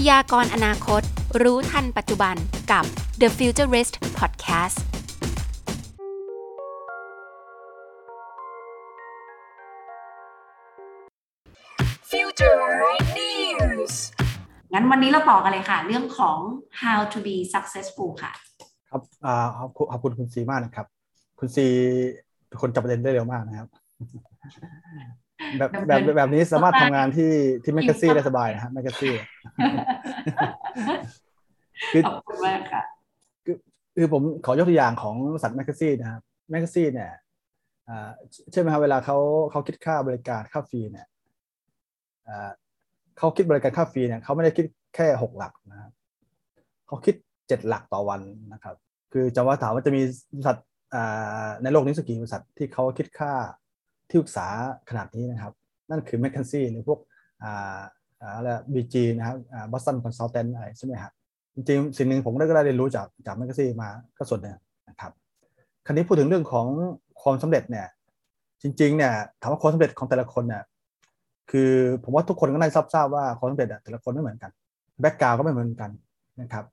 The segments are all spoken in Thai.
พยากรณ์อนาคต รู้ทันปัจจุบันกับ The Futurist Podcast Future News งั้นวันนี้เราต่อกันเลยค่ะ เรื่องของ how to be successful ค่ะ ครับอ่าขอบคุณขอบคุณคุณซีมากนะครับ คุณซีเป็นคนจับประเด็นได้เร็วมากนะครับ แบบแบบแบบนี้สามารถทำงานที่ที่ McKinsey ได้สบายนะฮะ McKinsey คือขอบคุณมากค่ะคือคือผมขอยกตัวอย่างของบริษัท McKinsey นะครับ McKinsey เนี่ยอ่าใช่ไหมครับเวลาเขาเขาคิดค่าบริการค่า fee เนี่ยอ่าเขาคิดบริการค่า fee เนี่ยเขาไม่ได้คิดแค่หกหลักนะครับเขาคิดเจ็ดหลักต่อวันนะครับ คือจะว่าถามว่าจะมีบริษัทอ่าในโลกนี้สักกี่บริษัทที่เขาคิดค่า ที่ปรึกษาขนาดนี้นะครับ นั่นคือ McKinsey หรือพวกอ่าอะไร BCG นะครับ Boston Consulting อะไรใช่ไหมครับจริงๆสิ่งหนึ่งผมก็ได้เรียนรู้จากจาก McKinsey มาก็ส่วนหนึ่งนะครับคราวนี้พูดถึงเรื่องของความสำเร็จเนี่ยจริงๆเนี่ยถามว่าความสำเร็จของแต่ละคนเนี่ยคือผมว่าทุกคนก็น่าจะทราบว่าความสำเร็จอะแต่ละคนไม่เหมือนกัน background ก็ไม่เหมือนกันนะครับ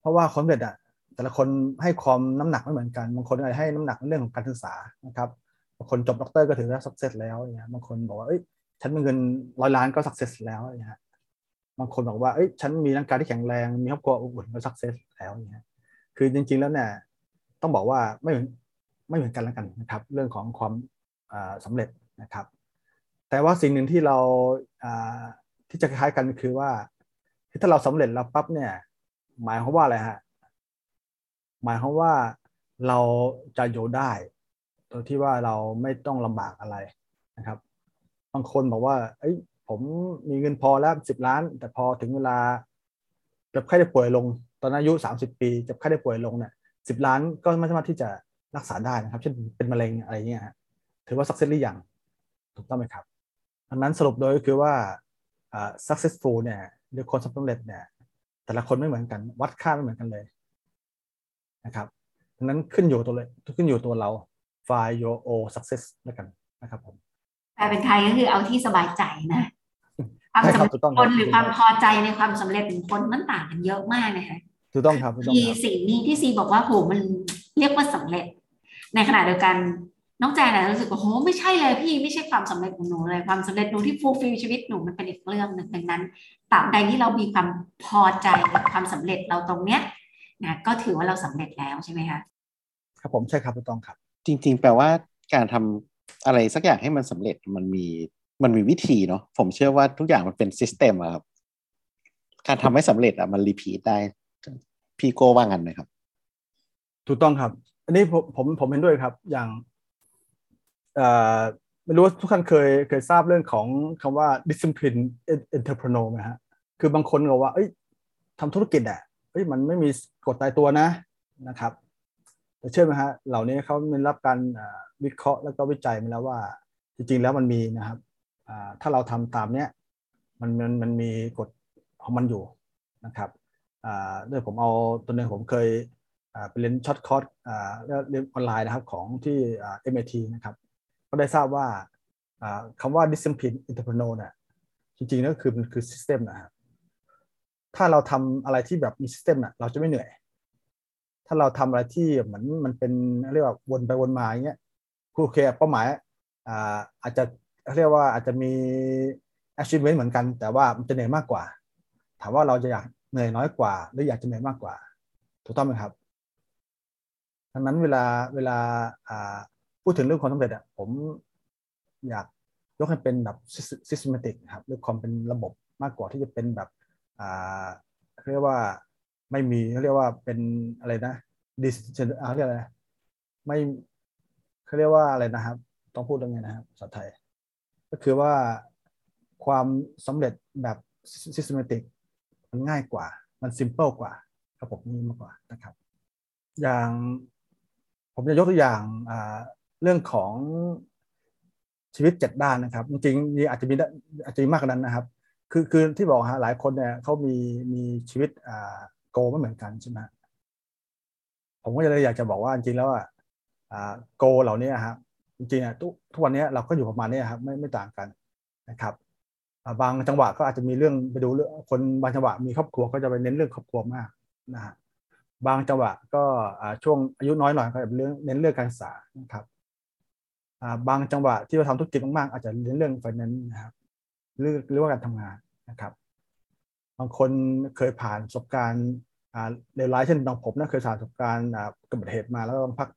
เพราะว่าความสำเร็จอะแต่ละคนให้ความน้ำหนักไม่เหมือนกันบางคนอาจจะให้น้ำหนักในเรื่องของการศึกษานะครับ บางคนจบด็อกเตอร์ก็ถือว่า success แล้วเนี่ยบางคนบอกว่าเอ้ยฉันมีเงินร้อยล้านก็ success แล้วเนี่ยบางคนบอกว่าเอ้ยฉันมีร่างกายที่แข็งแรงมีครอบครัวอบอุ่นก็ success แล้วเนี่ยคือจริง ๆแล้วเนี่ยต้องบอกว่าไม่เหมือนไม่เหมือนกันแล้วกันนะครับ เรื่องของความสำเร็จนะครับ แต่ว่าสิ่งหนึ่งที่เราที่จะคล้ายกันคือว่าถ้าเราสำเร็จแล้วปั๊บเนี่ย หมายความว่าอะไรฮะหมายความว่าเราจะอยู่ได้ โดยที่ว่าเราไม่ต้องลำบากอะไรนะครับ บางคนบอกว่า เอ้ย ผมมีเงินพอแล้วสิบล้าน แต่พอถึงเวลาเจ็บไข้ได้ป่วยลง ตอนอายุสามสิบปีเจ็บไข้ได้ป่วยลงเนี่ยสิบล้านก็ไม่สามารถที่จะรักษาได้นะครับ เช่นเป็นมะเร็งอะไรเงี้ยถือว่า success หรือยังถูกต้องไหมครับดังนั้นสรุปโดยก็คือว่า successful เนี่ยหรือคนสำเร็จเนี่ย แต่ละคนไม่เหมือนกัน วัดค่าไม่เหมือนกันเลยนะครับดังนั้นขึ้นอยู่ตัวเลยขึ้นอยู่ตัวเรา find your own success แล้วกันนะครับผมแปลเป็นไทยก็คือเอาที่สบายใจนะความสำเร็จคนหรือความพอใจในความสำเร็จของคนมันต่างกันเยอะมากนะคะถูกต้องครับที่สิ่งนี้ที่ซีบอกว่าโหมันเรียกว่าสำเร็จ ในขณะเดียวกันน้องแจนนะรู้สึกว่าโหไม่ใช่เลยพี่ไม่ใช่ความสำเร็จของหนูเลยความสำเร็จหนูที่ fulfill ชีวิตหนูมันเป็นอีกเรื่องหนึ่งดังนั้นตราบใดที่เรามีความพอใจกับความสำเร็จเราตรงเนี้ยนะก็ถือว่าเราสำเร็จแล้วใช่ไหมคะครับผมใช่ครับถูกต้องครับ จริง ๆ แปลว่าการทำอะไรสักอย่างให้มันสำเร็จมันมีมันมีวิธีเนาะผมเชื่อว่าทุกอย่างมันเป็น system อะครับ การทำให้สำเร็จอะมัน repeat ได้ พี่โก้ว่างันไหมครับ ถูกต้องครับ อันนี้ผมผมผมเห็นด้วยครับ อย่างเอ่อไม่รู้ว่าทุกท่านเคยเคยทราบเรื่องของคำว่า discipline entrepreneur ไหมฮะ คือบางคนบอกว่า เอ้ยทำธุรกิจอะเอ้ยมันไม่มีกฎตายตัวนะนะครับ เชื่อไหมฮะเหล่านี้เขาได้รับการวิเคราะห์แล้วก็วิจัยมาแล้วว่า จริงๆแล้วมันมีนะครับถ้าเราทำตามเนี้ยมันมันมันมีกฎของมันอยู่นะครับด้วยผมเอาตัวหนึ่งผมเคยไปเรียน short course เรียนออนไลน์นะครับของที่ MIT นะครับก็ได้ทราบว่าคำว่า discipline entrepreneur เนี่ยจริงๆนั่นคือมันคือ system นะครับถ้าเราทำอะไรที่แบบมี system น่ะเราจะไม่เหนื่อย ถ้าเราทำอะไรที่เหมือนมันเป็นเรียกว่าวนไปวนมาอย่างเงี้ยโอเคเป้าหมายอาจจะเรียกว่าอาจจะมี achievement เหมือนกัน แต่ว่ามันจะเหนื่อยมากกว่า ถามว่าเราจะอยากเหนื่อยน้อยกว่า หรืออยากจะเหนื่อยมากกว่า ถูกต้องไหมครับดังนั้นเวลาเวลาพูดถึงเรื่องความสำเร็จอะผมอยากยกให้เป็นแบบ systematic ครับเรื่องความเป็นระบบมากกว่าที่จะเป็นแบบเรียกว่า ไม่มีเขาเรียกว่าเป็นอะไรนะดิสเขาเรียกอะไรไม่เขาเรียกว่าอะไรนะครับ ต้องพูดยังไงนะครับภาษาไทย ก็คือว่าความสำเร็จแบบ systematic มันง่ายกว่า มัน simple กว่ารับผมนี่มากกว่านะครับ อย่างผมจะยกตัวอย่างเรื่องของชีวิตเจ็ดด้านนะครับ จริงๆนี่อาจจะมีอาจจะมีมากกว่านั้นนะครับ คือคือที่บอกฮะหลายคนเนี่ยเขามีมีชีวิตอ่า โกไม่เหมือนกันใช่ไหมผมก็เลยอยากจะบอกว่าจริงๆแล้วอะโกเหล่านี้ครับจริงๆอะทุกทุกวันนี้เราก็อยู่ประมาณนี้ครับไม่ไม่ต่างกันนะครับบางจังหวะก็อาจจะมีเรื่องไปดูเรื่องคนบางจังหวะมีครอบครัวก็จะไปเน้นเรื่องครอบครัวมากนะฮะบางจังหวะก็ช่วงอายุน้อยหน่อยก็จะเรื่องเน้นเรื่องการศึกษานะครับบางจังหวะที่เราทำธุรกิจมากๆอาจจะเน้นเรื่องไฟแนนซ์นะครับหรือหรือว่าการทำงานนะครับ บางคนเคยผ่านประสบการณ์เลวร้ายเช่นบางผมนะเคยผ่านประสบการณ์อ่าอุบัติเหตุมาแล้วต้องพัก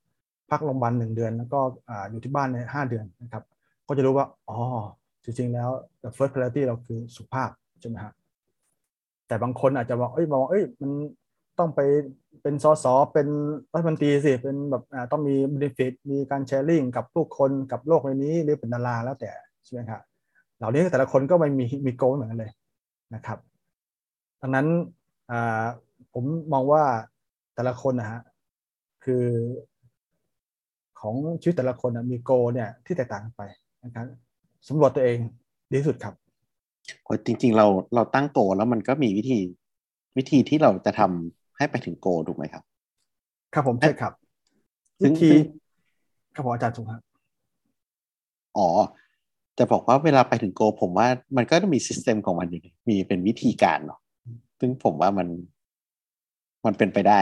พักโรงพยาบาลหนึ่งเดือน แล้วก็ออยู่ที่บ้านในห้าเดือนนะครับ ก็จะรู้ว่าอ๋อจริงๆแล้ว the first priority เราคือสุขภาพใช่ไหมฮะแต่บางคนอาจจะบอกเอ้ยมองว่าเอ้ยมันต้องไปเป็นสสเป็นรัฐมนตรีสิเป็นแบบต้องมี benefit มีการแชร์ลิงกับผู้คนกับโลกใบนี้หรือเป็นดาราแล้วแต่ใช่ไหมครับเหล่านี้แต่ละคนก็ไม่มีมีโกลเหมือนกันเลยนะครับ ดังนั้นอ่าผมมองว่าแต่ละคนนะฮะคือของชีวิตแต่ละคนนะมีโกเนี่ยที่แตกต่างกันไปนะครับสำรวจตัวเองดีที่สุดครับโอ้ยจริง ๆ เราเราตั้งโกแล้วมันก็มีวิธีวิธีที่เราจะทำให้ไปถึงโกถูกไหมครับ ครับผมใช่ครับซึ่วิงธีซึ่งครับผมอาจารย์สุครับอ๋อจะบอกว่าเวลาไปถึงโก ผมว่ามันก็จะมีซิสเต็มของมันอยู่มีเป็นวิธีการเนาะ ซึ่งผมว่ามัน มันเป็นไปได้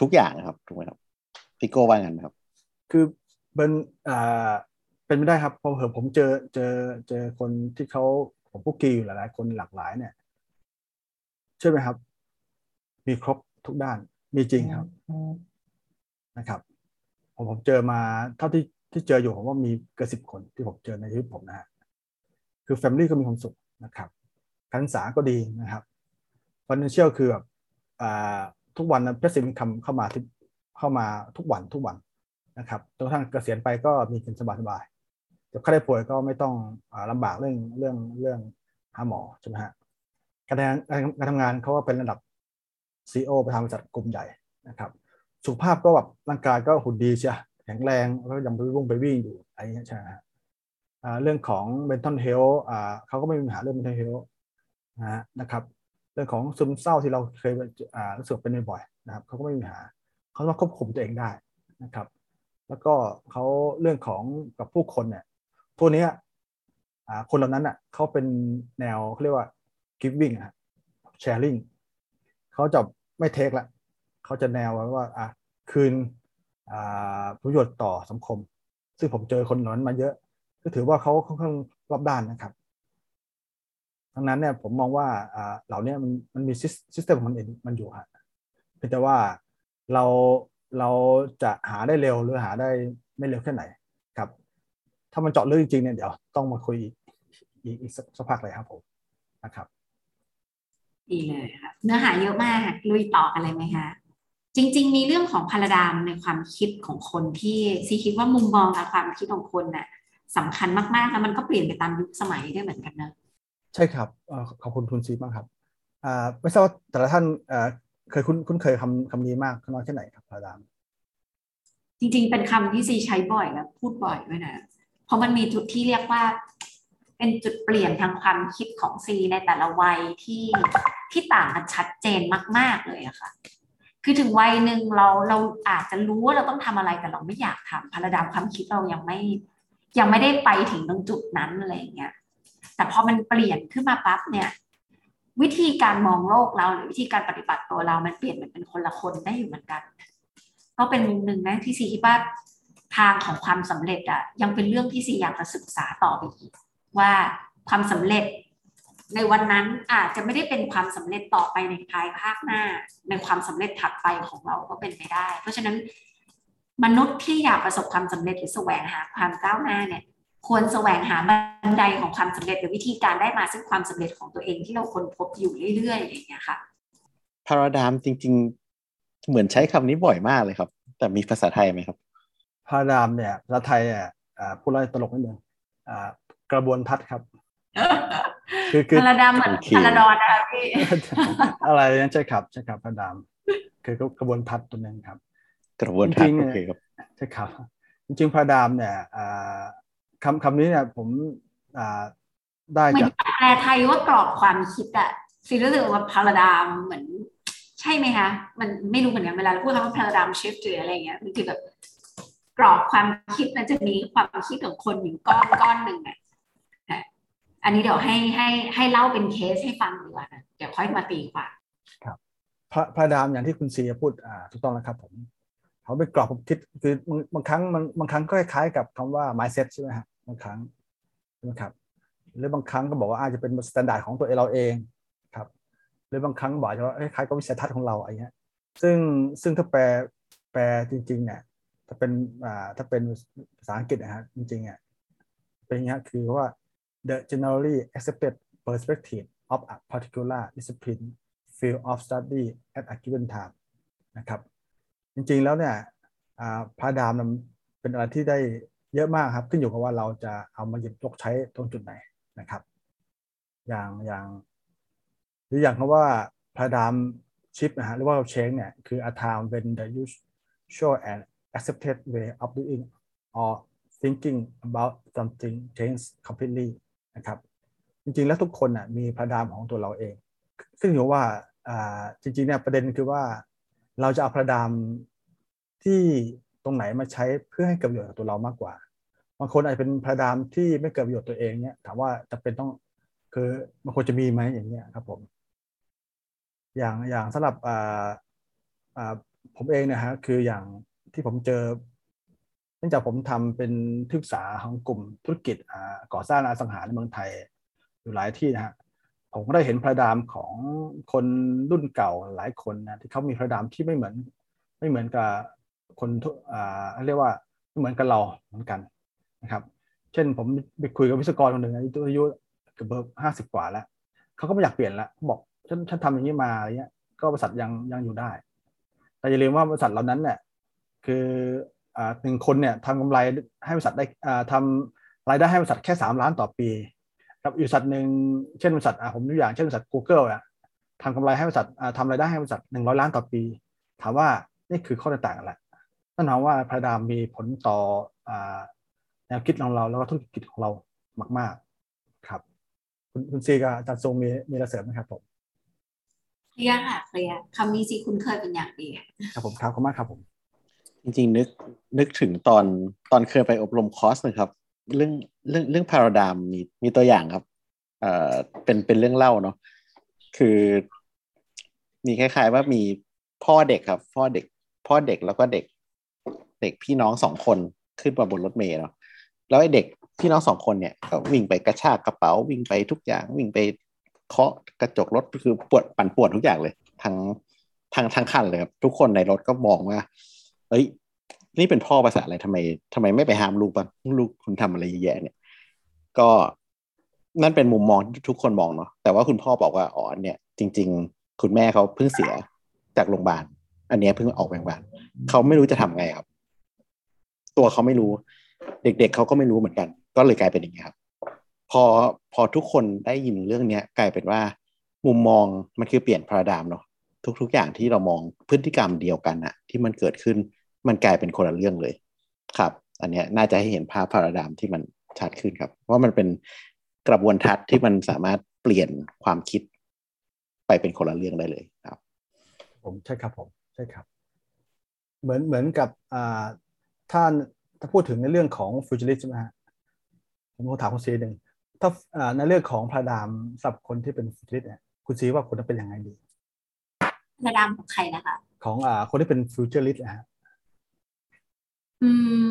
ทุกอย่างครับถูกไหมครับพี่โก้ว่างั้นไหมครับ คือเป็นอ่าเป็นไม่ได้ครับเพราะเผื่อผมเจอเจอเจอคนที่เขาผมพวกกีอยู่หลายๆคนหลากหลายเนี่ยใช่ไหมครับ มีครบทุกด้านมีจริงครับนะครับผมผมเจอมาเท่าที่ที่เจออยู่ผมว่ามีเกินสิบคนที่ผมเจอในชีวิตผมนะฮะคือแฟมิลี่ก็มีความสุขนะครับการศึกษาก็ดีนะครับ financial คือแบบทุกวันนะ passive income เข้ามาที่เข้ามาทุกวันทุกวันนะครับจนกระทั่งเกษียณไปก็มีกินสบายๆเจ็บไข้ได้ป่วยก็ไม่ต้องอาลำบากเรื่องเรื่องเรื่องหาหมอใช่ไหมฮะการทำงานการทำงานเขาก็เป็นระดับ CEO ประธานบริษัทกลุ่มใหญ่นะครับ สุขภาพก็แบบร่างกายก็หุ่นดีใช่แข็งแรงแล้วก็ยังไปวิ่งไปวิ่งอยู่อะไรเงี้ยใช่ไหมฮะเรื่องของ mental health เขาก็ไม่มีปัญหาเรื่อง mental health นะฮะนะครับ เรื่องของซึมเศร้าที่เราเคยอ่ารู้สึกเป็นบ่อยๆนะครับเขาก็ไม่มีปัญหาเขาสามารถควบคุมตัวเองได้นะครับ แล้วก็เขาเรื่องของกับผู้คนเนี่ยพวกนี้อ่าคนเหล่านั้นอะเขาเป็นแนวเขาเรียกว่า giving อะ sharing เขาจะไม่เทคละเขาจะแนวว่าอะคืนอ่าประโยชน์ต่อสังคม ซึ่งผมเจอคนเหล่านั้นมาเยอะ ก็ถือว่าเขาค่อนข้างรอบด้านนะครับ ดังนั้นเนี่ยผมมองว่าเหล่านี้มันมันมีซิสเต็มของมันเองมันอยู่ฮะเพียงแต่ว่าเราเราจะหาได้เร็วหรือหาได้ไม่เร็วแค่ไหนครับ ถ้ามันเจาะลึกจริงๆเนี่ยเดี๋ยวต้องมาคุยอีกอีกอีกสักสักพักเลยครับผมนะครับดีเลยค่ะเนื้อหาเยอะมากลุยต่อกันเลยไหมคะจริง ๆ มีเรื่องของพาราดามในความคิดของคนที่ซีคิดว่ามุมมองทางความคิดของคนน่ะสำคัญมากๆแล้วมันก็เปลี่ยนไปตามยุคสมัยด้วยเหมือนกันนะ ใช่ครับเอ่อขอบคุณทุนซีมากครับอ่าไม่ทราบว่าแต่ละท่านเอ่อเคยคุ้นคุ้นเคยคำคำนี้มากน้อยแค่ไหนครับพระดามจริง ๆ เป็นคำที่ซีใช้บ่อยและพูดบ่อยด้วยนะ เพราะมันมีจุดที่เรียกว่า เป็นจุดเปลี่ยนทางความคิดของซีในแต่ละวัยที่ที่ต่างกันชัดเจนมาก ๆเลยอะค่ะ คือถึงวัยหนึ่งเราเราอาจจะรู้ว่าเราต้องทำอะไรแต่เราไม่อยากทำพาราดามความคิดเรายังไม่ ยังไม่ได้ไปถึงตรงจุดนั้นอะไรอย่างเงี้ย แต่พอมันเปลี่ยนขึ้นมาปั๊บเนี่ย วิธีการมองโลกเราหรือวิธีการปฏิบัติตัวเรา มันเปลี่ยนมันเป็นคนละคนได้อยู่เหมือนกัน ก็เป็นมุมหนึ่งนะที่ซีคิดว่าทางของความสำเร็จอะยังเป็นเรื่องที่ซีอยากจะศึกษาต่อไปอีก ว่าความสำเร็จในวันนั้นอาจจะไม่ได้เป็นความสำเร็จต่อไปในภายภาคหน้า ในความสำเร็จถัดไปของเราก็เป็นไปได้ เพราะฉะนั้นมนุษย์ที่อยากประสบความสำเร็จหรือแสวงหาความก้าวหน้าเนี่ย ควรแสวงหาบันไดของความสำเร็จหรือวิธีการได้มาซึ่งความสำเร็จของตัวเองที่เราค้นพบอยู่เรื่อยๆอย่างเงี้ยค่ะพาราดามจริง ๆ เหมือนใช้คำนี้บ่อยมากเลยครับ แต่มีภาษาไทยไหมครับพระดามเนี่ยภาษาไทยเนี่ยอ่าพูดแล้วตลกนิดนึงอ่ากระบวนทัศน์ครับคือคือพาราดามเหมือนโอเคพาราดอนนะคะพี่อะไรนั่นใช่ครับใช่ครับพระดามคือกระบวนทัศน์ตัวหนึงครับ กระบวนทัศจริน์งๆโอเนี่ยเคครับใช่ครับจริงๆพระดามเนี่ยอ่า คำคำนี้เนี่ยผมอ่าได้เหมือนจากแปลไทยว่ากรอบความคิดอะฟีลรู้สึกว่าพาราดามเหมือน ใช่ไหมคะมันไม่รู้เหมือนกันเวลาเราพูดคำว่าพาราดามชิฟหรืออะไรเงี้ยมันคือแบบกรอบความคิดมันจะมีความคิดของคนอยู่ก้อนก้อนหนึ่งอะอะอันนี้เดี๋ยวให้ให้ให้เล่าเป็นเคสให้ฟังดีกว่านะเดี๋ยวค่อยมาตีความพระพระดามอย่างที่คุณซีพูดอ่าถูกต้องแล้วครับผมเขาเป็นกรอบผมคิดคือบางบางครั้งมันบางครั้งก็คล้ายๆกับคำว่า mindset ใช่ไหมฮะ บางครั้งใช่ไหมครับหรือบางครั้งก็บอกว่าอาจจะเป็นมาตรฐานของตัวเราเองครับหรือบางครั้งบอกจะว่าคล้ายกับวิสัยทัศน์ของเราอะไรเงี้ยซึ่งซึ่งถ้าแปลแปลจริงๆเนี่ยถ้าเป็นอ่าถ้าเป็นภาษาอังกฤษนะฮะจริงๆอะเป็นอย่างเงี้คือว่า the generally accepted perspective of a particular discipline field of study at a given time นะครับจริงๆแล้วเนี่ยอ่าพระดามเป็นอะไรที่ได้ เยอะมากครับขึ้นอยู่กับว่าเราจะเอามาหยิบยกใช้ตรงจุดไหนนะครับ อย่างอย่างหรืออย่างคำว่าพระดามชิปนะฮะหรือว่าเชงเนี่ยคือ a time when the usual and accepted way of doing or thinking about something change completely นะครับ จริงๆแล้วทุกคนน่ะมีพระดามของตัวเราเอง ซึ่งอยู่ว่าอ่าจริงๆเนี่ยประเด็นคือว่าเราจะเอาพระดามที่ตรงไหนมาใช้เพื่อให้เกิดประโยชน์กับตัวเรามากกว่าางคนอาจจะเป็นพระดามที่ไม่เกิดประโยชน์ตัวเองเนี่ยถามว่าจะเป็นต้องคือมันควรจะมีไหมอย่างเงี้ยครับผม อย่างอย่างสำหรับอ่าอ่าผมเองนะฮะคืออย่างที่ผมเจอเนื่องจากผมทำเป็นที่ปรึกษาของกลุ่มธุรกิจอ่าก่อสร้างอสังหาในเมืองไทยอยู่หลายที่นะฮะผมก็ได้เห็นพระดามของคนรุ่นเก่าหลายคนนะที่เขามีพระดามที่ไม่เหมือน ไม่เหมือนกับคนทุอ่าเรียกว่าไม่เหมือนกับเราเหมือนกัน นะครับ เช่นผมไปคุยกับวิศวกรคนหนึ่งอายุเกือบเบอร์ห้าสิบกว่าแล้วเขาก็ไม่อยากเปลี่ยนละเขาบอกฉันฉันทำอย่างนี้มาอะไรเงี้ย ก็บริษัทยังยังอยู่ได้ แต่อย่าลืมว่าบริษัทเหล่านั้นเนี่ยคืออ่าหนึ่งคนเนี่ยทำกำไรให้บริษัทได้อ่าทำรายได้ให้บริษัทแค่สามล้านต่อปีกับอีกบริษัทหนึ่งเช่นบริษัทอ่าผมตัวอย่างเช่นบริษัท Google อะทำกำไรให้บริษัทอ่าทำรายได้ให้บริษัทหนึ่งร้อยล้านต่อปี ถามว่านี่คือข้อแตกต่างกันแหละนั่นหมายว่าพระดามมีผลต่ออ่า นวคิดของเรา แล้วก็ธุรกิจของเรามาก ๆ ครับ คุณคุณซีกับอาจารย์ทรงมีมีอะไรเสริมไหมครับผมเคลียร์ค่ะเคลียร์คำนี้สิคุณเคยเป็นอย่างดีครับผมครับขอบคุณมากครับผม จริงๆ นึกนึกถึงตอนตอนเคยไปอบรมคอร์สหนะครับ เรื่องเรื่องเรื่องพาราดามมีมีตัวอย่างครับ เอ่อเป็นเป็นเรื่องเล่าเนาะคือ มีคล้าย ๆ ว่ามีพ่อเด็กครับ พ่อเด็ก พ่อเด็กแล้วก็เด็ก เด็กพี่น้องสองคนขึ้นมาบนรถเมล์เนาะ แล้วไอ้เด็กพี่น้องสองคนเนี่ยก็วิ่งไปกระชากกระเป๋าวิ่งไปทุกอย่างวิ่งไปเคาะกระจกรถคือปวดปั่นปวดทุกอย่างเลยทั้งทั้งทั้งคันเลยครับทุกคนในรถก็มองว่าเอ้ย นี่เป็นพ่อภาษาอะไรทำไมทำไมไม่ไปห้ามลูกบ้างลูกคุณทำอะไรเยอะแยะเนี่ย ก็นั่นเป็นมุมมองที่ทุกคนมองเนาะแต่ว่าคุณพ่อบอกว่าอ๋อเนี่ย จริง ๆ คุณแม่เขาเพิ่งเสียจากโรงพยาบาลอันนี้เพิ่งออกโรงพยาบาลเขาไม่รู้จะทำไงครับ ตัวเขาไม่รู้ เด็ก ๆเขาก็ไม่รู้เหมือนกัน ก็เลยกลายเป็นอย่างนี้ครับ พอพอทุกคนได้ยินเรื่องเนี้ยกลายเป็นว่า มุมมองมันคือเปลี่ยนพาราดามเนาะทุก ๆ อย่างที่เรามองพฤติกรรมเดียวกันอะที่มันเกิดขึ้นมันกลายเป็นคนละเรื่องเลยครับ อันเนี้ยน่าจะให้เห็นภาพพาราดามที่มันชัดขึ้นครับ ว่ามันเป็นกระบวนทัศน์ที่มันสามารถเปลี่ยนความคิดไปเป็นคนละเรื่องได้เลยครับ ผมใช่ครับผมใช่ครับ เหมือนเหมือนกับอ่าถ้า ถ้าพูดถึงในเรื่องของ futurist ใช่ไหมฮะผมขอถามคุณซีหนึ่งถ้าอ่าในเรื่องของ paradigm สำหรับคนที่เป็น futurist เนี่ยคุณซีว่าคนนั้นเป็นยังไงดี paradigm ของใครนะคะ ของอ่าคนที่เป็น futurist นะฮะอืม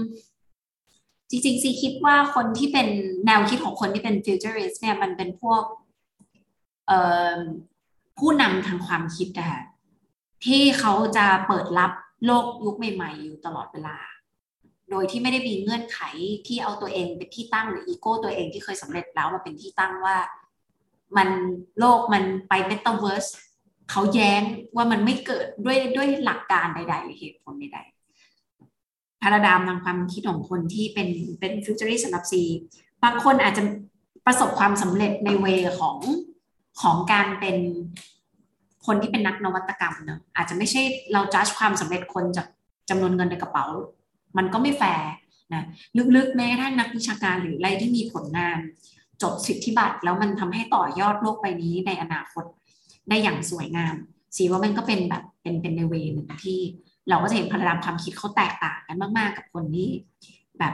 จริงๆซีคิดว่าคนที่เป็นแนวคิดของคนที่เป็น futurist เนี่ยมันเป็นพวกเอ่อผู้นำทางความคิดนะคะที่เขาจะเปิดรับโลกยุคใหม่ ๆ อยู่ตลอดเวลา โดยที่ไม่ได้มีเงื่อนไขที่เอาตัวเองเป็นที่ตั้งหรืออีโก้ตัวเองที่เคยสำเร็จแล้วมาเป็นที่ตั้งว่า มันโลกมันไปเมตาเวิร์สเขาแย้งว่ามันไม่เกิดด้วยด้วยหลักการใด ๆ หรือเหตุผลใดๆพาราดามทางความคิดของคนที่เป็นเป็นฟิวเจอริสสำหรับซีบางคนอาจจะประสบความสำเร็จในเวของของการเป็นคนที่เป็นนักนวัตกรรมเนอะอาจจะไม่ใช่เราจัดความสำเร็จคนจากจำนวนเงินในกระเป๋า มันก็ไม่แฟร์นะลึกๆแม้กระทั่งนักวิชาการหรืออะไรที่มีผลงานจบสิทธิบัตรแล้วมันทำให้ต่อยอดโลกใบนี้ในอนาคตได้อย่างสวยงามสีว่ามันก็เป็นแบบเป็นเป็นในเวหนึ่งที่ เราก็จะเห็นพลังความคิดเขาแตกต่างกันมาก ๆ กับคนที่แบบ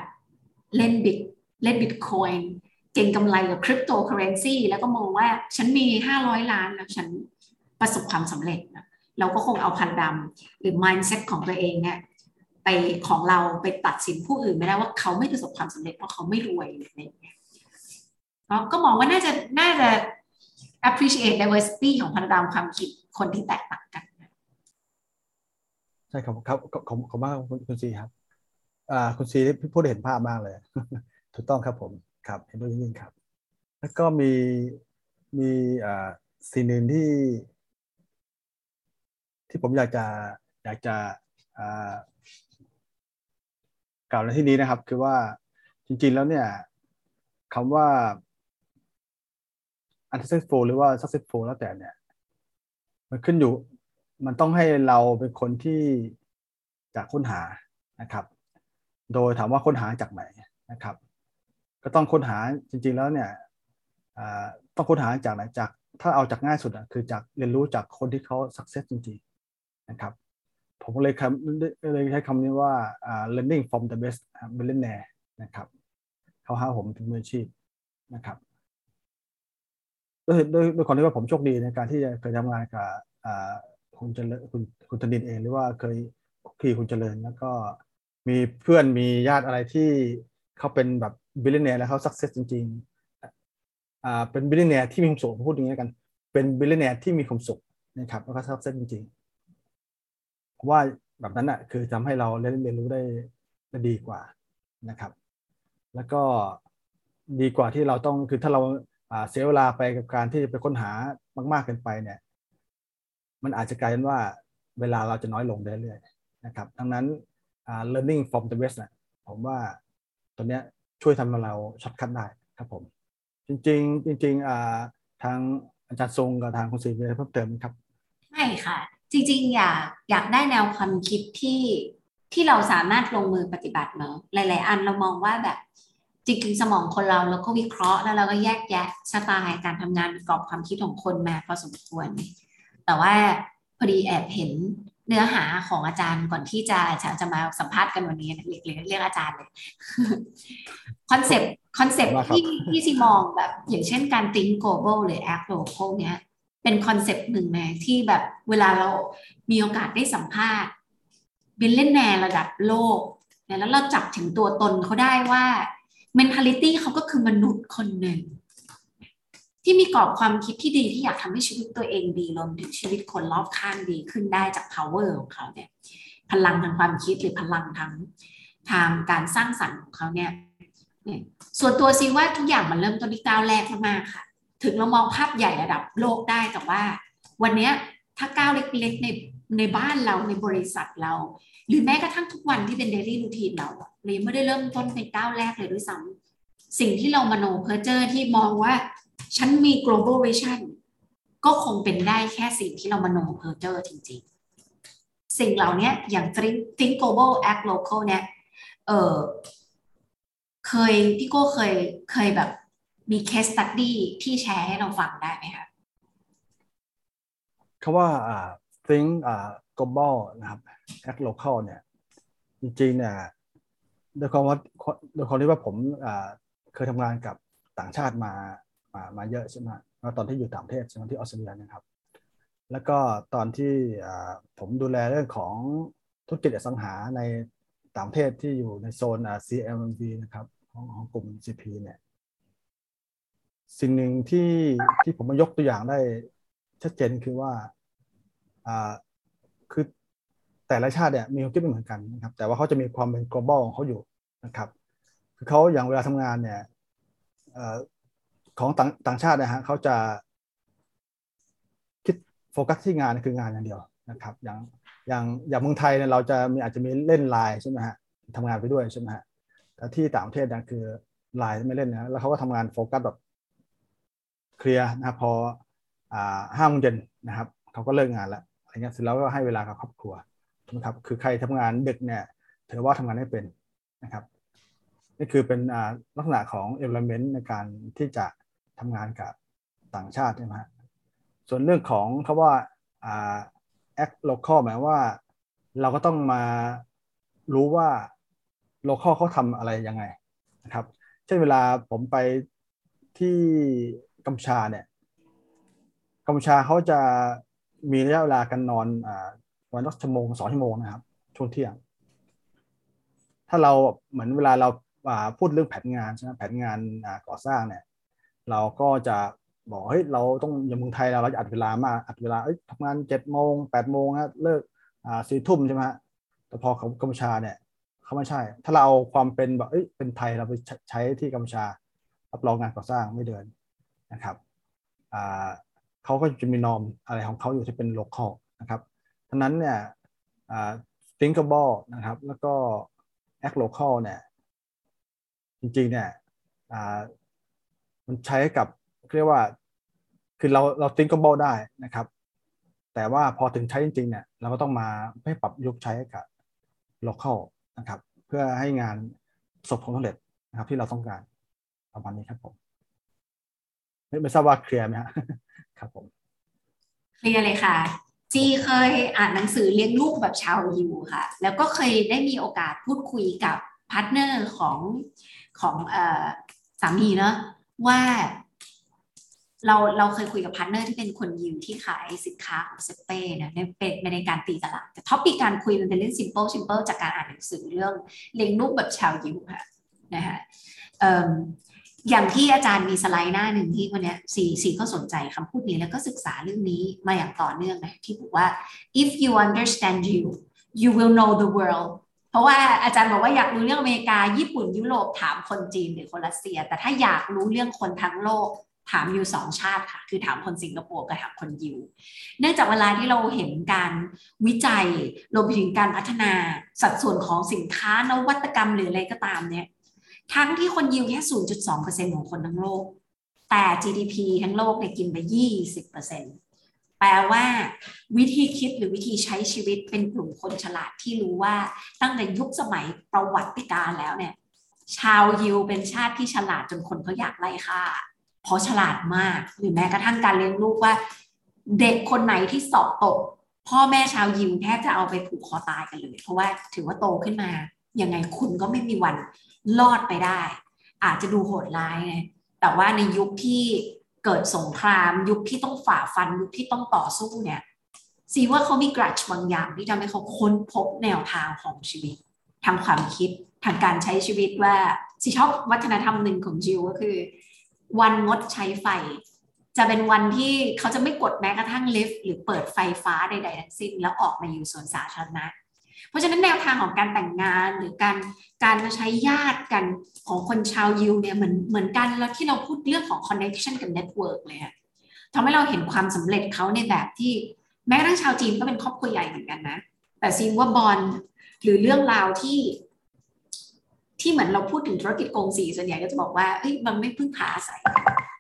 เล่นบิตเล่นบิตคอยน์เก่งกำไรกับคริปโตเคอเรนซีแล้วก็มองว่าฉันมีห้าร้อยล้านแล้วฉันประสบความสำเร็จนะเราก็คงเอาพันดำหรือ mindset ของตัวเองเนี่ย ไปของเราไปตัดสินผู้อื่นไม่ได้ว่าเขาไม่ประสบความสำเร็จเพราะเขาไม่รวยอะไรอย่างเงี้ยก็มองว่าน่าจะน่าจะ appreciate diversity ของพันธกรรมความคิดคนที่แตกต่างกันใช่ครับครับขอบขอบมากคุณคุณซีครับอ่าคุณซีพูดเห็นภาพมากเลย ถูกต้องครับผมครับเห็นด้วยยิ่งครับ แล้วก็มีมีอ่าสิ่งหนึ่งที่ ที่ผมอยากจะอยากจะอ่า กล่าวในที่นี้นะครับ คือว่าจริง ๆ แล้วเนี่ยคำว่า unsuccessful หรือว่า successful แล้วแต่เนี่ย มันขึ้นอยู่ มันต้องให้เราเป็นคนที่จะค้นหานะครับ โดยถามว่าค้นหาจากไหนนะครับ ก็ต้องค้นหาจริง ๆ แล้วเนี่ยต้องค้นหาจากไหนจาก ถ้าเอาจากง่ายสุดคือจากเรียนรู้จากคนที่เขา success จริง ๆ นะครับ ผมเลยคำเลยใช้คำนี้ว่า learning from the best billionaire นะครับ เขาหาผมเป็นมืออาชีพนะครับด้วยด้วยด้วยความที่ว่าผมโชคดีในการที่จะเคยทำงานกับคุณเจริญคุณคุณธนินเอง หรือว่าเคยคีคุณเจริญ แล้วก็มีเพื่อนมีญาติอะไรที่เขาเป็นแบบ billionaire แล้วเขา success จริงๆอ่าเป็น billionaire ที่มีความสุขพูดอย่างนี้กัน เป็น billionaire ที่มีความสุขนะครับแล้วก็ success จริงๆ ว่าแบบนั้นอะคือทำให้เราเรียนรู้ได้ด้ดีกว่านะครับ แล้วก็ดีกว่าที่เราต้องคือถ้าเราเสียเวลาไปกับการที่จะไปค้นหามาก ๆเกินไปเนี่ย มันอาจจะกลายเป็นว่าเวลาเราจะน้อยลงเรื่อยๆนะครับดังนั้น learning from the best นะผมว่าตัวเนี้ยช่วยทำให้เราshortcut ได้ครับผม จริง ๆ จริงๆทางอาจารย์ทรงกับทางคุณซีมีอะไรเพิ่มเติมครับ ไม่ค่ะ จริงๆ อยากอยากได้แนวความคิดที่ที่เราสามารถลงมือปฏิบัติเนาะหลาย ๆ อันเรามองว่าแบบ จริงๆ สมองคนเราเราก็วิเคราะห์แล้วเราก็แยกแยะสไตล์การทำงานกรอบความคิดของคนมาพอสมควร แต่ว่าพอดีแอบเห็นเนื้อหาของอาจารย์ก่อนที่จะจะจะมาสัมภาษณ์กันวันนี้เรียกเรียกอาจารย์เลยคอนเซปต์คอนเซปต์ที่ที่ซีมองแบบอย่างเช่นการ think global หรือ act local เนี้ย เป็นคอนเซปต์หนึ่งนะที่แบบเวลาเรามีโอกาสได้สัมภาษณ์ billionaire ระดับโลกแล้วเราจับถึงตัวตนเขาได้ว่า mentality เขาก็คือมนุษย์คนหนึ่ง ที่มีกรอบความคิดที่ดีที่อยากทำให้ชีวิตตัวเองดีรวมถึงชีวิตคนรอบข้างดีขึ้นได้จาก power ของเขาเนี่ยพลังทางความคิดหรือพลังทางทางการสร้างสรรค์ของเขาเนี่ยส่วนตัวซีว่าทุกอย่างมันเริ่มต้นที่ก้าวแรกมากๆค่ะ ถึงเรามองภาพใหญ่ระดับโลกได้แต่ว่า วันนี้ถ้าก้าวเล็กๆในในบ้านเราในบริษัทเรา หรือแม้กระทั่งทุกวันที่เป็น daily routine เราเรายังไม่ได้เริ่มต้นเป็นก้าวแรกเลยด้วยซ้ำสิ่งที่เรามโนเพอร์เจอร์ที่มองว่า ฉันมี global vision ก็คงเป็นได้แค่สิ่งที่เรามโนเพอร์เจอร์จริงๆ สิ่งเหล่านี้อย่าง think global act local เนี่ยเออเคยพี่โก้เคยเคยแบบ มี case study ที่แชร์ให้เราฟังได้ไหมคะคำว่า think global นะครับ act local เนี่ย จริงๆเนี่ยโดยความว่าโดยความที่ว่าผมเคยทำงานกับต่างชาติมามามาเยอะใช่ไหมตอนที่อยู่ต่างประเทศใช่ไหมที่ออสเตรเลียนะครับ แล้วก็ตอนที่ผมดูแลเรื่องของธุรกิจอสังหาในต่างประเทศที่อยู่ในโซน CMV นะครับของของกลุ่ม CP เนี่ย สิ่งหนึ่งที่ที่ผมมายกตัวอย่างได้ชัดเจนคือว่าคือแต่ละชาติเนี่ยมีความคิดไม่เหมือนกันนะครับ แต่ว่าเขาจะมีความเป็น global ของเขาอยู่นะครับ คือเขาอย่างเวลาทำงานเนี่ยของต่างต่างชาตินะฮะเขาจะคิดโฟกัสที่งานคืองานอย่างเดียวนะครับ อย่างอย่างอย่างเมืองไทยเนี่ยเราจะมีอาจจะมีเล่นไลน์ใช่ไหมฮะทำงานไปด้วยใช่ไหมฮะแต่ที่ต่างประเทศเนี่ยคือไลน์ไม่เล่นนะแล้วเขาก็ทำงานโฟกัสแบบ เคลียร์นะพอห้าโมงเย็นนะครับเขาก็เลิกงานแล้วอะไรเงี้ยเสร็จแล้วก็ให้เวลากับครอบครัวนะครับคือใครทำงานดึกเนี่ยถือว่าทำงานไม่เป็นนะครับนี่คือเป็นลักษณะของ element ในการที่จะทำงานกับต่างชาติใช่ไหมส่วนเรื่องของคาว่า act local หมายว่าเราก็ต้องมารู้ว่า local เขาทำอะไรยังไงนะครับ เช่นเวลาผมไปที่ กัมชาเนี่ยกัมชาเขาจะมีระยะเวลาการนอนอ่าวันละชั่วโมงสองชั่วโมงนะครับ ช่วงเที่ยง ถ้าเราเหมือนเวลาเราาพูดเรื่องแผนงานใช่ไหมแผนงานก่อสร้างเนี่ย เราก็จะบอกเฮ้ยเราต้องอย่างเมืองไทยเราเราจะอัดเวลามากอัดเวลาทำงานเจ็ดโมงแปดโมงนะเลิกสี่ทุ่มใช่ไหมแต่พอของกัมพูชาเนี่ยเขาไม่ใช่ ถ้าเราเอาความเป็นแบบเอ้ยเป็นไทยเราไปใช้ใช้ที่กัมพูชารับรองงานก่อสร้างไม่เดิน นะครับเขาก็จะมีนอมอะไรของเขาอยู่ที่เป็น local นะครับทั้งนั้นเนี่ย thinkable นะครับ แล้วก็ act local เนี่ย จริงๆ เนี่ยมันใช้กับเรียกว่าคือเราเรา thinkable ได้นะครับ แต่ว่าพอถึงใช้จริงๆ เนี่ย เราก็ต้องมาให้ปรับยุคใช้กับ local นะครับ เพื่อให้งานประสบผลสำเร็จนะครับที่เราต้องการประมาณนี้ครับผม ไม่ทราบว่าเคลียร์ไหมครับผมเคลียร์เลยค่ะ ซีเคยอ่านหนังสือเลี้ยงลูกแบบชาวยิวค่ะ แล้วก็เคยได้มีโอกาสพูดคุยกับ partner ของของอสามีเนาะว่าเราเราเคยคุยกับ partner ที่เป็นคนยิวที่ขายสินค้าของเซ็ปเป้นะในเป็นในการตีตลาด แต่ topic การคุยมันเป็นเรื่อง simple simple จากการอ่านหนังสือเรื่องเลี้ยงลูกแบบชาวยิวค่ะนะคะเอย่างที่อาจารย์มีสไลด์หน้าหนึ่งที่วันเนี้ยสีสีก็สนใจคำพูดนี้แล้วก็ศึกษาเรื่องนี้มาอย่างต่อเนื่องนะที่บอกว่า if you understand you you will know the world เพราะว่าอาจารย์บอกว่าอยากรู้เรื่องอเมริกา ญี่ปุ่นยุโรปถามคนจีนหรือคนรัสเซีย แต่ถ้าอยากรู้เรื่องคนทั้งโลกถามอยู่สองชาติค่ะ คือถามคนสิงคโปร์กับถามคนยิว เนื่องจากเวลาที่เราเห็นการวิจัยรวมไปถึงการพัฒนาสัดส่วนของสินค้านวัตกรรมหรืออะไรก็ตามเนี่ย ทั้งที่คนยิวแค่ 0.2%ของคนทั้งโลก แต่ GDP ทั้งโลกเนี่ยกินไป 20%แปลว่า วิธีคิดหรือวิธีใช้ชีวิตเป็นกลุ่มคนฉลาดที่รู้ว่าตั้งแต่ยุคสมัยประวัติการแล้วเนี่ย ชาวยิวเป็นชาติที่ฉลาดจนคนเขาอยากไล่ฆ่า เพราะฉลาดมากหรือแม้กระทั่งการเลี้ยงลูกว่า เด็กคนไหนที่สอบตก พ่อแม่ชาวยิวแทบจะเอาไปผูกคอตายกันเลย เพราะว่าถือว่าโตขึ้นมายังไงคุณก็ไม่มีวัน รอดไปได้ อาจจะดูโหดร้ายไงแต่ว่าในยุคที่เกิดสงครามยุคที่ต้องฝ่าฟันยุคที่ต้องต่อสู้เนี่ยสีว่าเขามีกรัชบางอย่างที่ทำให้เขาค้นพบแนวทางของชีวิตทางความคิดทางการใช้ชีวิตว่าสีชอบวัฒนธรรมหนึ่งของจิวก็คือ วันงดใช้ไฟ จะเป็นวันที่เขาจะไม่กดแม้กระทั่งลิฟต์หรือเปิดไฟฟ้าใดๆทั้งสิ้น แล้วออกมาอยู่สวนสาธารณะ เพราะฉะนั้นแนวทางของการแต่งงานหรือการการมาใช้ญาติกันของคนชาวยิวเนี่ยเหมือนเหมือนกันแล้วที่เราพูดเรื่องของ connection กับ network เลยอะทำให้เราเห็นความสำเร็จเขาในแบบที่แม้กระทั่งชาวจีนก็เป็นครอบครัวใหญ่เหมือนกันนะ แต่ซีนว่าบอลหรือเรื่องราวที่ ที่เหมือนเราพูดถึงธุรกิจกงสีส่วนใหญ่ก็จะบอกว่าเอ้ยมันไม่พึ่งพาอาศัย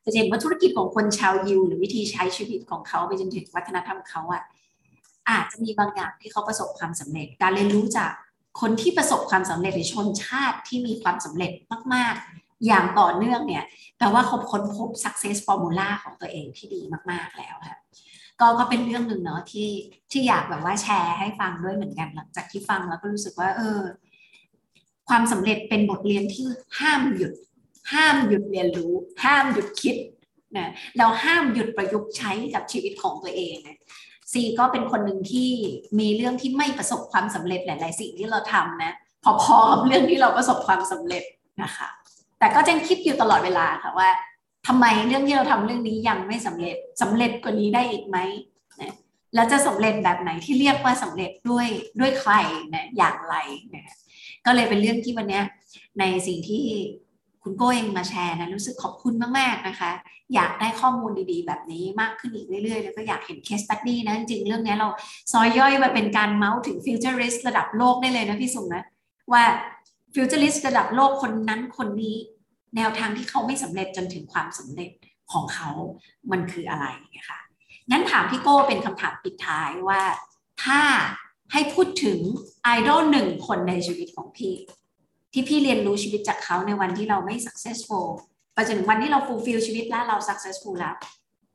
จะเห็นว่าธุรกิจของคนชาวยิว หรือวิธีใช้ชีวิตของเขาไปจนถึงวัฒนธรรมเขาอะ อาจจะมีบางอย่างที่เขาประสบความสำเร็จ การเรียนรู้จากคนที่ประสบความสำเร็จหรือชนชาติที่มีความสำเร็จมาก ๆ อย่างต่อเนื่องเนี่ยแปลว่าเขาค้นพบ success formula ของตัวเองที่ดีมาก ๆ แล้วค่ะก็ก็เป็นเรื่องหนึ่งเนาะที่ที่อยากแบบว่าแชร์ให้ฟังด้วยเหมือนกันหลังจากที่ฟังแล้วก็รู้สึกว่า เออ ความสำเร็จเป็นบทเรียนที่ห้ามหยุด ห้ามหยุดเรียนรู้ ห้ามหยุดคิดนะเราห้ามหยุดประยุกต์ใช้กับชีวิตของตัวเองนะ ซีก็เป็นคนหนึ่งที่มีเรื่องที่ไม่ประสบความสำเร็จหลาย ๆ สิ่งที่เราทำนะพอๆกับเรื่องที่เราประสบความสำเร็จนะคะ แต่ก็ยังคิดอยู่ตลอดเวลาค่ะว่าทำไมเรื่องที่เราทำเรื่องนี้ยังไม่สำเร็จสำเร็จกว่านี้ได้อีกไหมนะแล้วจะสำเร็จแบบไหนที่เรียกว่าสำเร็จด้วยด้วยใครนะอย่างไรนะก็เลยเป็นเรื่องที่วันนี้ในสิ่งที่ คุณโก้เองมาแชร์นะรู้สึกขอบคุณมาก ๆ นะคะ อยากได้ข้อมูลดีๆ แบบนี้มากขึ้นอีกเรื่อย ๆ แล้วก็อยากเห็น case study นะ จริงเรื่องนี้เราซอยย่อยมาเป็นการเมาส์ถึง futurist ระดับโลกได้เลยนะพี่สุงนะว่า futurist ระดับโลกคนนั้นคนนี้ แนวทางที่เขาไม่สำเร็จจนถึงความสำเร็จของเขามันคืออะไรนะคะงั้นถามพี่โก้เป็นคำถามปิดท้ายว่าถ้าให้พูดถึงไอดอลหนึ่งคนในชีวิตของพี่ ที่พี่เรียนรู้ชีวิตจากเขาในวันที่เราไม่ successful ไปจนถึงวันที่เรา fulfill ชีวิตแล้วเรา successful แล้ว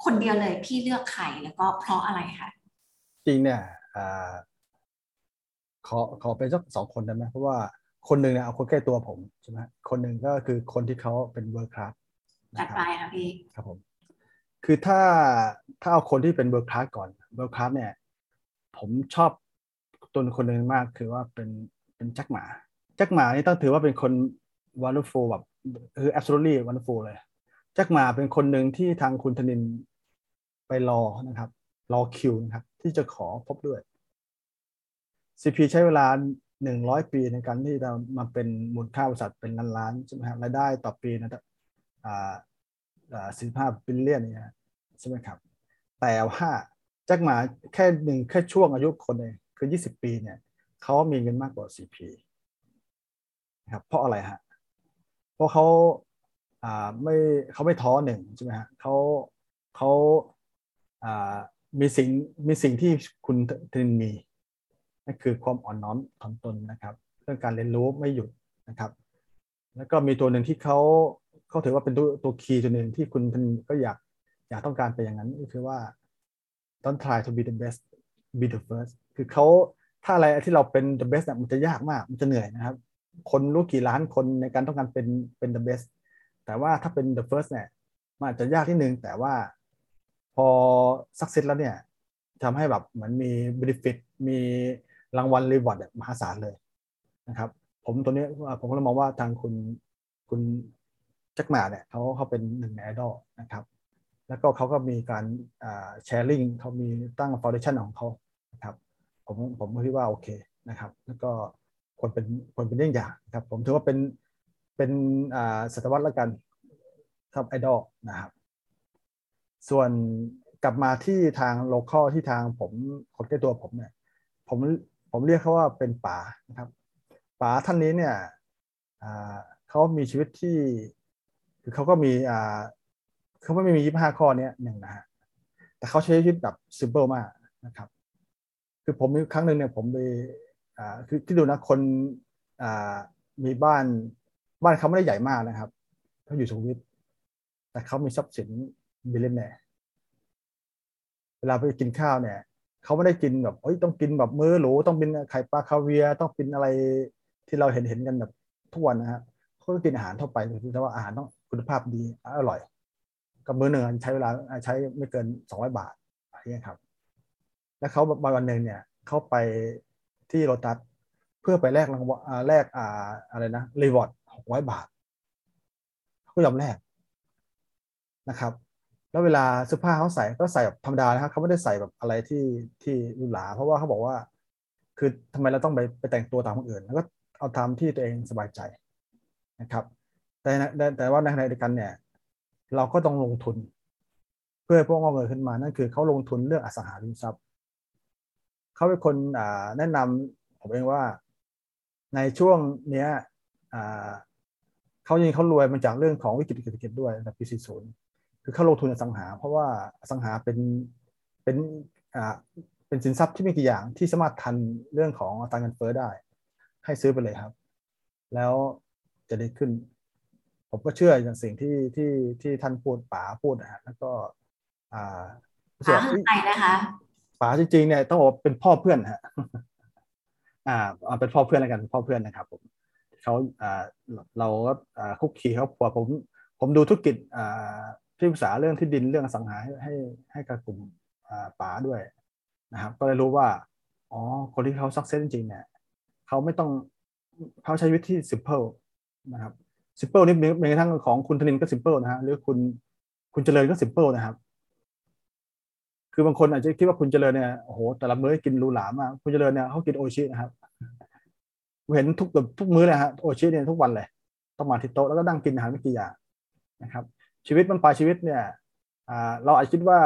คนเดียวเลยพี่เลือกใครแล้วก็เพราะอะไรคะจริงเนี่ยอ่าขอขอเป็นสักสองคนได้ไหมเพราะว่าคนหนึ่งเนี่ยเอาคนใกล้ตัวผมใช่ไหมคนหนึ่งก็คือคนที่เขาเป็นเวิร์คคลาสจัดนะคไปรับค่ะพี่ครับผมคือถ้าถ้าเอาคนที่เป็น world class ก่อน world class เนี่ย ผมชอบตัวคนหนึ่งมากคือว่าเป็นเป็นแจ็คหม่า แจ็คหม่านี่ต้องถือว่าเป็นคน wonderful แบบคือ absolutely wonderful เลยแจ็คหม่าเป็นคนหนึ่งที่ทางคุณธนินไปรอนะครับ รอคิวนะครับ ที่จะขอพบด้วย CP ใช้เวลา100ปีในการที่จะมาเป็นมูลค่าบริษัทเป็นล้านล้านใช่ไหมครับรายได้ต่อปีนะครับอ่าสิบห้าบิลเลียนเนี่ยใช่ไหมครับ แต่ว่าแจ็คหมาแค่หนึ่งแค่ช่วงอายุคนเองคือ20ปีเนี่ยเขามีเงินมากกว่า CP นะครับเพราะอะไรฮะเพราะเขาอ่าไม่เขาไม่ท้อหนึ่งใช่ไหมฮะเขาเขาอ่ามีสิ่งมีสิ่งที่คุณทินมีนั่นคือความอ่อนน้อมถ่อมตนนะครับ เรื่องการเรียนรู้ไม่หยุดนะครับ แล้วก็มีตัวหนึ่งที่เขาเขาถือว่าเป็นตัวตัวคีย์ตัวหนึ่งที่คุณทินก็อยากอยากต้องการไปอย่างนั้นก็คือว่า don't try to be the best be the first คือเขาถ้าอะไรที่เราเป็น the best เนี่ยมันจะยากมาก มันจะเหนื่อยนะครับ คนรู้กี่ล้านคนในการต้องการเป็นเป็น the best แต่ว่าถ้าเป็น the first เนี่ยมันอาจจะยากนิดนึงแต่ว่าพอ success แล้วเนี่ยทำให้แบบเหมือนมี benefit มีรางวัล reward มหาศาลเลยนะครับ ผมตัวนี้ผมก็เลยมองว่าทางคุณคุณแจ็คหมาเนี่ยเขาเขาเป็นหนึ่งในไอดอลนะครับ แล้วก็เขาก็มีการแชร์ลิงเขามีตั้งฟ u n เดชันของเขานะครับ ผมผมคิดว่าโอเคนะครับ แล้วก็ ควรเป็นควรเป็นเรื่องอย่างครับ ผมถือว่าเป็นเป็นอ่าศตวรรษแล้วกันครับไอดอลนะครับ ส่วนกลับมาที่ทางโลคอลที่ทางผมคนใกล้ตัวผมเนี่ย ผมผมเรียกเขาว่าเป็นป๋านะครับป๋าท่านนี้เนี่ยเขามีชีวิตที่คือเขาก็มีเขาไม่มียี่ห้าข้อเนี้ยหนึ่งนะฮะแต่เขาใช้ชีวิตแบบซิมเ l ิลมากนะครับ คือผมมีครั้งหนึ่งเนี่ยผมไป อ่าคือที่ดูนะคนอ่ามีบ้านบ้านเขาไม่ได้ใหญ่มากนะครับเขาอยู่สุขุมวิทแต่เขามีทรัพย์สิน billionaire เวลาไปกินข้าวเนี่ยเขาไม่ได้กินแบบเอ้ยต้องกินแบบมื้อหรูต้องกินไข่ปลาคาเวียร์ต้องกินอะไรที่เราเห็นเห็นกันแบบทุกวันนะฮะเขาก็กินอาหารทั่วไปแต่ว่าอาหารต้องคุณภาพดีอร่อยก็มื้อหนึ่งใช้เวลาใช้ไม่เกินสองร้อยบาทอะไรเงี้ยครับ แล้วเขาวันวันหนึ่งเนี่ยเขาไป ที่โรตัสเพื่อไปแลกรางวัลแลกอ่าอะไรนะรีวอร์ดหกร้อยบาทเขายอมแลกนะครับ แล้วเวลาเสื้อผ้าเขาใส่ก็ใส่แบบธรรมดานะครับเขาไม่ได้ใส่แบบอะไรที่ที่หรูหราเพราะว่าเขาบอกว่า คือทำไมเราต้องไปไปแต่งตัวตามคนอื่น แล้วก็เอาทำที่ตัวเองสบายใจนะครับแต่แต่ว่าในขณะเดียวกันเนี่ย เราก็ต้องลงทุน เพื่อพวกงอกเงินขึ้นมานั่นคือเขาลงทุนเรื่องอสังหาริมทรัพย์ เขาเป็นคนแนะนำผมเองว่า ในช่วงเนี้ยเขายิงเขารวยมาจากเรื่องของวิกฤตเศรษฐกิจด้วยในปี40 คือเขาลงทุนอสังหา เพราะว่าอสังหาเป็นเป็นเป็นสินทรัพย์ที่มีกี่อย่างที่สามารถทันเรื่องของอัตราเงินเฟ้อได้ ให้ซื้อไปเลยครับ แล้วจะได้ขึ้น ผมก็เชื่ออย่างสิ่งที่ที่ที่ท่านพูดป๋าพูดนะฮะแล้วก็ อ่าป๋าคือใครนะคะ ป๋าจริงๆเนี่ยต้องบอกเป็นพ่อเพื่อนฮะอ่าเป็นพ่อเพื่อนแล้วกันพ่อเพื่อนนะครับผมเขาอ่าเราก็อ่าคุกคีเขาพอผม ผมดูธุรกิจอ่าที่ปรึกษาเรื่องที่ดินเรื่องสังหาให้ให้ให้กับกลุ่มอ่าป๋าด้วยนะครับ ก็เลยรู้ว่าอ๋อคนที่เขาสักเซสจริงๆเนี่ยเขาไม่ต้องเขาใช้วิธี simple นะครับ simple นี่แม้กระทั่งของคุณธนินก็ simple นะฮะหรือคุณคุณเจริญก็ simple นะครับ คือบางคนอาจจะคิดว่าคุณเจริญเนี่ยโอ้โหแต่ละมื้อกินหรูหรามากคุณเจริญเนี่ยเขากินโอชินะครับเห็นทุกทุกมื้อเลยฮะโอชิเนี่ยทุกวันเลยต้องมาที่โต๊ะแล้วก็นั่งกินอาหารไม่กี่อย่างนะครับ ชีวิตมันปลายชีวิตเนี่ยเราอาจคิดว่า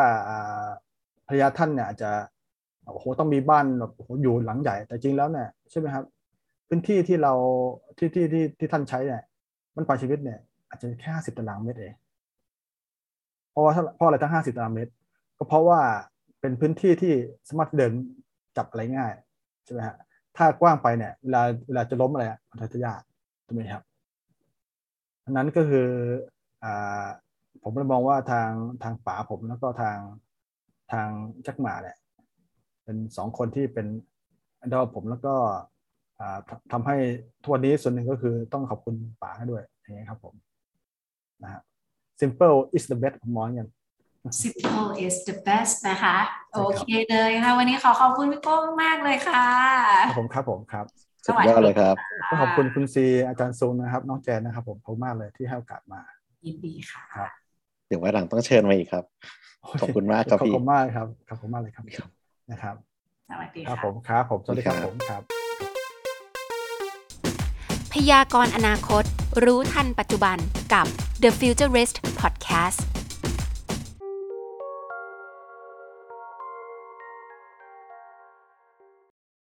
ภรรยาท่านเนี่ยอาจจะโอ้โหต้องมีบ้านแบบโอ้โหอยู่หลังใหญ่แต่จริงแล้วเนี่ยใช่ไหมครับ พื้นที่ที่เราที่ที่ที่ที่ท่านใช้เนี่ยมันปลายชีวิตเนี่ยอาจจะแค่ห้าสิบตารางเมตรเองเพราะว่าเพราะอะไรทั้งห้าสิบตารางเมตร ก็เพราะว่าเป็นพื้นที่ที่สามารถเดินจับอะไรง่ายใช่ไหมฮะถ้ากว้างไปเนี่ยเวลาเวลาจะล้มอะไรมันจะยากถูกไหมครับอันนั้นก็คืออ่าผมเลยมองว่าทางทางป๋าผมแล้วก็ทางทางจักหมาเนี่ยเป็นสองคนที่เป็นดอผมแล้วก็ทำให้ทุกวันนี้ส่วนหนึ่งก็คือต้องขอบคุณป๋าด้วยอย่างนี้ครับผมนะฮะ simple is the best ผมมองอย่าง simple is the best นะคะใช่ครับโอเคเลยค่ะ วันนี้ขอขอบคุณพี่โก้มากๆเลยค่ะครับผมครับผมครับสุดยอดเลยครับก็ขอบคุณคุณซีอาจารย์ซูนนะครับ น้องแจนนะครับ ผมขอบคุณมากเลยที่ให้โอกาสมา ยินดีค่ะครับเดี๋ยวไว้หลังต้องเชิญมาอีกครับ ขอบคุณมากครับขอบพี่คุณมากครับขอบคุณมากเลยครับนะครับสวัสดีครับค่ะผมครับผมสวัสดีครับครับผมครับ พยากรณ์อนาคต รู้ทันปัจจุบันกับ The Futurist Podcast